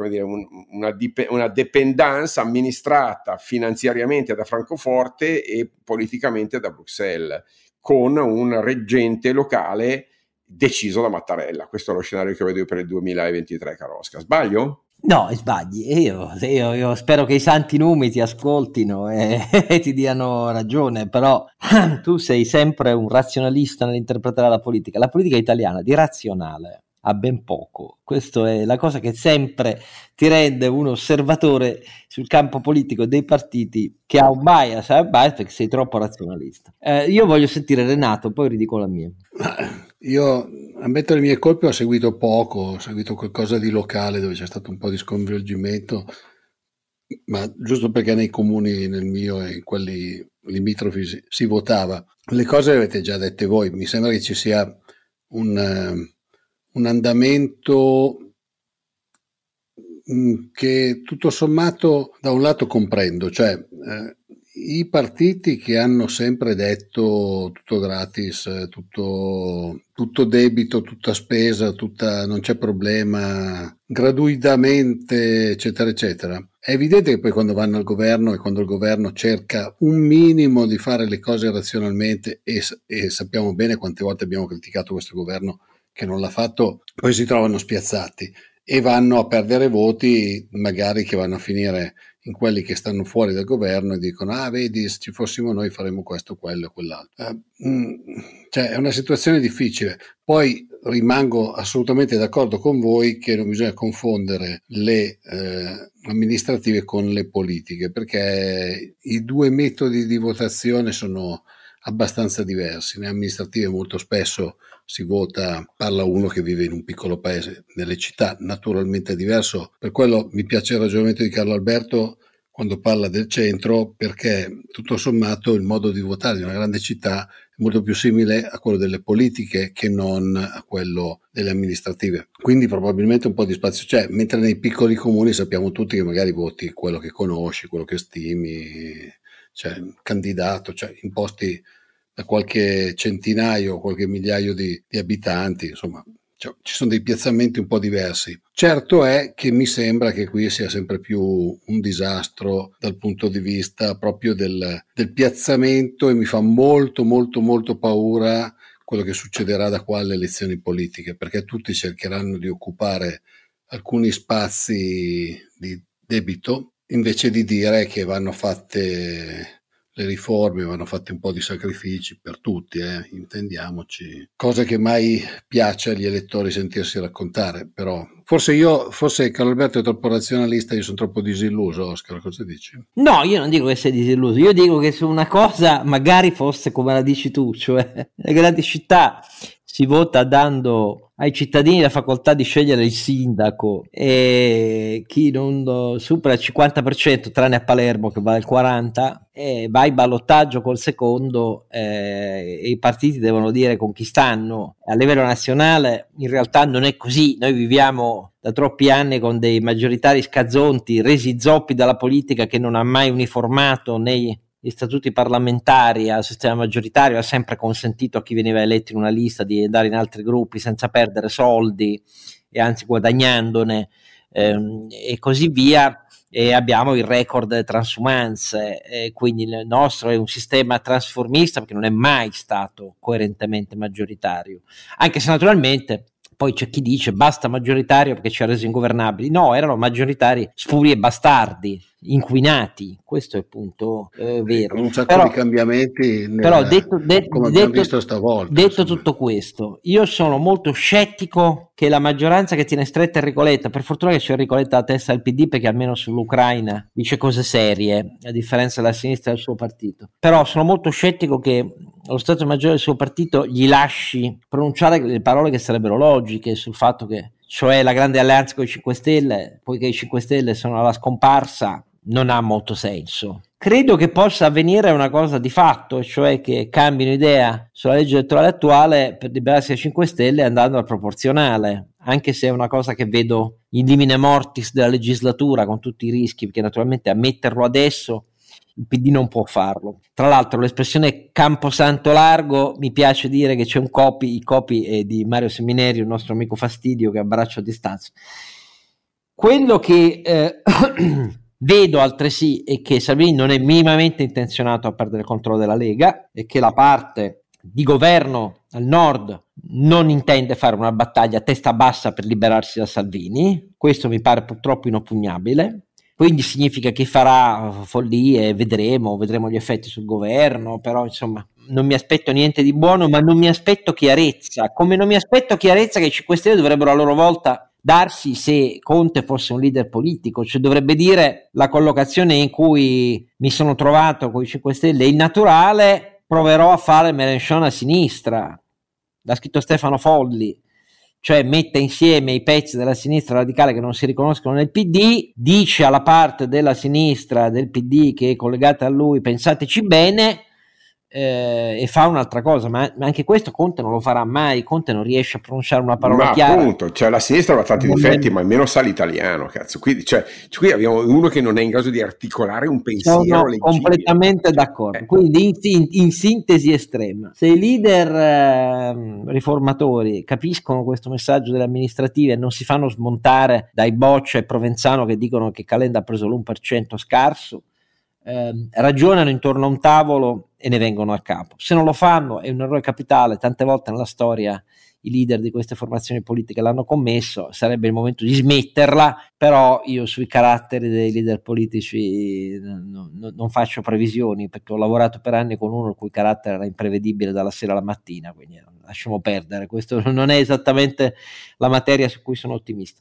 dire, un, una, dip- una dependenza amministrata finanziariamente da Francoforte e politicamente da Bruxelles, con un reggente locale deciso da Mattarella. Questo è lo scenario che vedo io per il 2023, caro Oscar. Sbaglio? No, sbagli. Io, io, io, spero che i santi numi ti ascoltino e, e, ti diano ragione, però tu sei sempre un razionalista nell'interpretare la politica. La politica italiana di razionale a ben poco. Questa è la cosa che sempre ti rende un osservatore sul campo politico dei partiti che ha un bias, ha un bias perché sei troppo razionalista. Eh, io voglio sentire Renato, poi ridico la mia. Io, ammetto le mie colpe, ho seguito poco, ho seguito qualcosa di locale dove c'è stato un po' di sconvolgimento, ma giusto perché nei comuni, nel mio e in quelli limitrofi si, si votava. Le cose le avete già dette voi, mi sembra che ci sia un un andamento mm, che tutto sommato da un lato comprendo, cioè eh, i partiti che hanno sempre detto tutto gratis, tutto, tutto debito, tutta spesa, tutta, non c'è problema, gratuitamente, eccetera, eccetera. È evidente che poi quando vanno al governo e quando il governo cerca un minimo di fare le cose razionalmente e, e sappiamo bene quante volte abbiamo criticato questo governo che non l'ha fatto, poi si trovano spiazzati e vanno a perdere voti magari che vanno a finire in quelli che stanno fuori dal governo e dicono ah vedi se ci fossimo noi faremmo questo, quello e quell'altro. Eh, mm, cioè è una situazione difficile. Poi rimango assolutamente d'accordo con voi che non bisogna confondere le eh, amministrative con le politiche perché i due metodi di votazione sono abbastanza diversi. Le amministrative molto spesso si vota, parla uno che vive in un piccolo paese, nelle città naturalmente è diverso. Per quello mi piace il ragionamento di Carlo Alberto quando parla del centro, perché tutto sommato il modo di votare di una grande città è molto più simile a quello delle politiche che non a quello delle amministrative. Quindi probabilmente un po' di spazio c'è, mentre nei piccoli comuni sappiamo tutti che magari voti quello che conosci, quello che stimi, cioè candidato, cioè in posti da qualche centinaio, qualche migliaio di, di abitanti, insomma, cioè, ci sono dei piazzamenti un po' diversi. Certo è che mi sembra che qui sia sempre più un disastro dal punto di vista proprio del, del piazzamento e mi fa molto molto molto paura quello che succederà da qua alle elezioni politiche, perché tutti cercheranno di occupare alcuni spazi di debito invece di dire che vanno fatte le riforme vanno fatte un po' di sacrifici per tutti, eh, intendiamoci, cosa che mai piace agli elettori sentirsi raccontare, però forse io, forse Carlo Alberto è troppo razionalista, io sono troppo disilluso, Oscar, cosa dici? No, io non dico che sei disilluso, io dico che su una cosa magari fosse come la dici tu, cioè le grandi città si vota dando ai cittadini la facoltà di scegliere il sindaco e chi non supera il 50% tranne a Palermo che va al 40% e va in ballottaggio col secondo eh, e i partiti devono dire con chi stanno. A livello nazionale in realtà non è così. Noi viviamo da troppi anni con dei maggioritari scazzonti resi zoppi dalla politica che non ha mai uniformato nei gli statuti parlamentari al sistema maggioritario ha sempre consentito a chi veniva eletto in una lista di andare in altri gruppi senza perdere soldi e anzi guadagnandone ehm, e così via. E abbiamo il record delle transumanze quindi il nostro è un sistema trasformista perché non è mai stato coerentemente maggioritario. Anche se naturalmente poi c'è chi dice basta maggioritario perché ci ha reso ingovernabili. No erano maggioritari spuri e bastardi inquinati, questo è il punto eh, vero. Un sacco però, di cambiamenti, nel, però detto, de- detto, stavolta, detto tutto questo, io sono molto scettico che la maggioranza che tiene stretta Enrico Letta, per fortuna che c'è Enrico Letta alla testa del PD perché almeno sull'Ucraina dice cose serie, a differenza della sinistra del suo partito, però sono molto scettico che lo Stato Maggiore del suo partito gli lasci pronunciare le parole che sarebbero logiche sul fatto che cioè la grande alleanza con i 5 Stelle, poiché i 5 Stelle sono alla scomparsa, non ha molto senso. Credo che possa avvenire una cosa di fatto, cioè che cambino idea sulla legge elettorale attuale per liberarsi ai 5 Stelle andando al proporzionale, anche se è una cosa che vedo in limine mortis della legislatura con tutti i rischi, perché naturalmente ammetterlo adesso il PD non può farlo. Tra l'altro l'espressione camposanto largo mi piace dire che c'è un copy, i copy è di Mario Semineri, il nostro amico fastidio che abbraccio a distanza. Quello che eh, Vedo altresì che Salvini non è minimamente intenzionato a perdere il controllo della Lega e che la parte di governo al nord non intende fare una battaglia a testa bassa per liberarsi da Salvini. Questo mi pare purtroppo inoppugnabile. Quindi significa che farà follie, vedremo, vedremo gli effetti sul governo, però insomma non mi aspetto niente di buono, ma non mi aspetto chiarezza, come non mi aspetto chiarezza che i 5 Stelle dovrebbero a loro volta darsi se Conte fosse un leader politico, cioè dovrebbe dire la collocazione in cui mi sono trovato con i 5 Stelle è innaturale, proverò a fare Melenchon a sinistra. L'ha scritto Stefano Folli, cioè mette insieme i pezzi della sinistra radicale che non si riconoscono nel PD, dice alla parte della sinistra del PD che è collegata a lui pensateci bene, eh, e fa un'altra cosa, ma, ma, anche questo Conte non lo farà mai. Conte non riesce a pronunciare una parola ma chiara. appunto, cioè la sinistra ha tanti difetti, ma almeno sa l'italiano, cazzo. Quindi, cioè, qui abbiamo uno che non è in grado di articolare un pensiero Sono leggibile. completamente d'accordo. Eh. Quindi, in, in, in, sintesi estrema, se i leader eh, riformatori capiscono questo messaggio delle amministrative e non si fanno smontare dai Boccia e Provenzano che dicono che Calenda ha preso l'1% scarso, eh, ragionano intorno a un tavolo e ne vengono a capo. Se non lo fanno è un errore capitale, tante volte nella storia i leader di queste formazioni politiche l'hanno commesso, sarebbe il momento di smetterla, però io sui caratteri dei leader politici no, no, non faccio previsioni perché ho lavorato per anni con uno il cui carattere era imprevedibile dalla sera alla mattina, quindi lasciamo perdere, questo non è esattamente la materia su cui sono ottimista.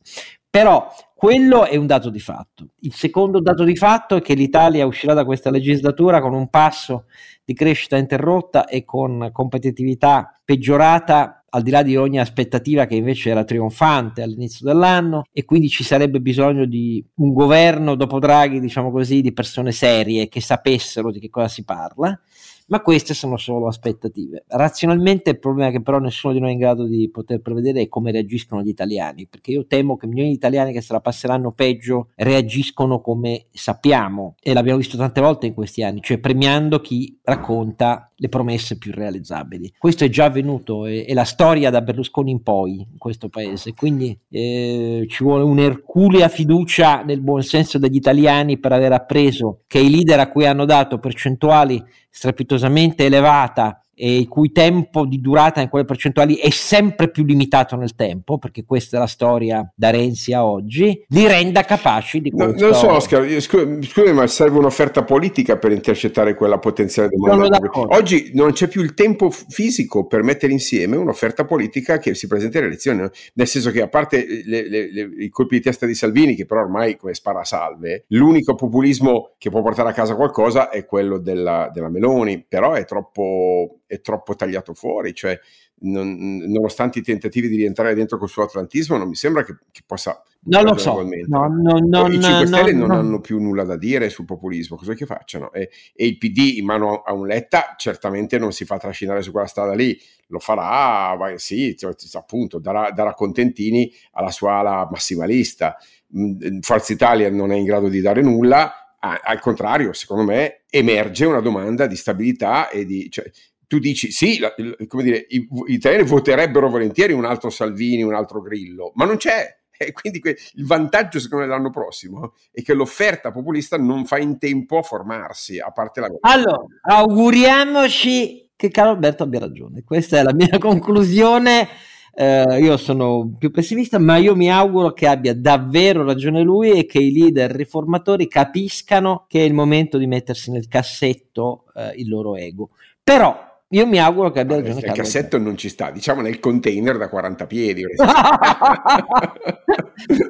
Però quello è un dato di fatto. Il secondo dato di fatto è che l'Italia uscirà da questa legislatura con un passo di crescita interrotta e con competitività peggiorata al di là di ogni aspettativa che invece era trionfante all'inizio dell'anno e quindi ci sarebbe bisogno di un governo dopo Draghi, diciamo così, di persone serie che sapessero di che cosa si parla ma queste sono solo aspettative. Razionalmente il problema che però nessuno di noi è in grado di poter prevedere è come reagiscono gli italiani, perché io temo che milioni di italiani che se la passeranno peggio reagiscono come sappiamo e l'abbiamo visto tante volte in questi anni, cioè premiando chi racconta le promesse più realizzabili. Questo è già avvenuto, è, è la storia da Berlusconi in poi in questo paese, quindi eh, ci vuole un'erculea fiducia nel buon senso degli italiani per aver appreso che i leader a cui hanno dato percentuali strepitosamente elevata e il cui tempo di durata in quelle percentuali è sempre più limitato nel tempo, perché questa è la storia da Renzi a oggi, li renda capaci di questo. No, non so, Oscar, scusami, ma serve un'offerta politica per intercettare quella potenziale domanda. Oggi non c'è più il tempo fisico per mettere insieme un'offerta politica che si presenta alle elezioni, nel senso che a parte le, le, le, i colpi di testa di Salvini, che però ormai come spara salve, l'unico populismo che può portare a casa qualcosa è quello della, della Meloni, però è troppo è troppo tagliato fuori, cioè non, nonostante i tentativi di rientrare dentro col suo atlantismo, non mi sembra che, che possa... Non lo so, no, no, no, I 5 Stelle non hanno più nulla da dire sul populismo, cosa che facciano? E, e, il PD in mano a un Letta certamente non si fa trascinare su quella strada lì, lo farà, vai, sì, cioè, appunto, darà, darà contentini alla sua ala massimalista. Mm, Forza Italia non è in grado di dare nulla, al contrario, secondo me, emerge una domanda di stabilità e di... Cioè, tu dici sì, la, come dire, i, gli italiani voterebbero volentieri un altro Salvini, un altro Grillo, ma non c'è. E quindi que- il vantaggio, secondo me, l'anno prossimo è che l'offerta populista non fa in tempo a formarsi, a parte la. Allora, auguriamoci che Carlo Alberto abbia ragione. Questa è la mia conclusione. Eh, io sono più pessimista, ma io mi auguro che abbia davvero ragione lui e che i leader riformatori capiscano che è il momento di mettersi nel cassetto eh, il loro ego. Però io mi auguro che abbia ragione. Il cassetto non ci sta, diciamo nel container da 40 piedi.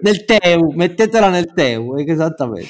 nel Teu, mettetela nel Teu, esattamente.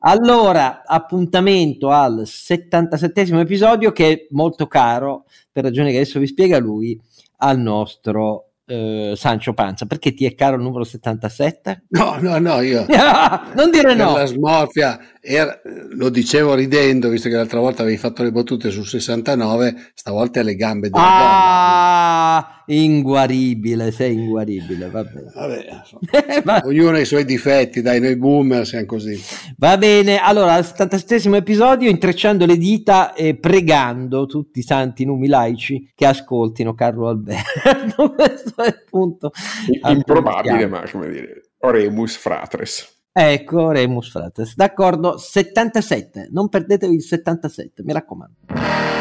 Allora, appuntamento al 77 episodio che è molto caro, per ragioni che adesso vi spiega lui, al nostro eh, Sancio Panza. Perché ti è caro il numero 77? No, no, no, io... non dire no! La smorfia era, lo dicevo ridendo, visto che l'altra volta avevi fatto le battute sul 69, stavolta è le gambe della ah, donna. Inguaribile, sei inguaribile, va bene. Vabbè, ognuno ha i suoi difetti, dai, noi boomer siamo così. Va bene, allora, al 77 episodio, intrecciando le dita e pregando tutti i santi numi laici che ascoltino Carlo Alberto. Questo è il punto. Improbabile, ma come dire, oremus fratres. Ecco, Remus Frates. D'accordo, 77. Non perdetevi il 77, mi raccomando.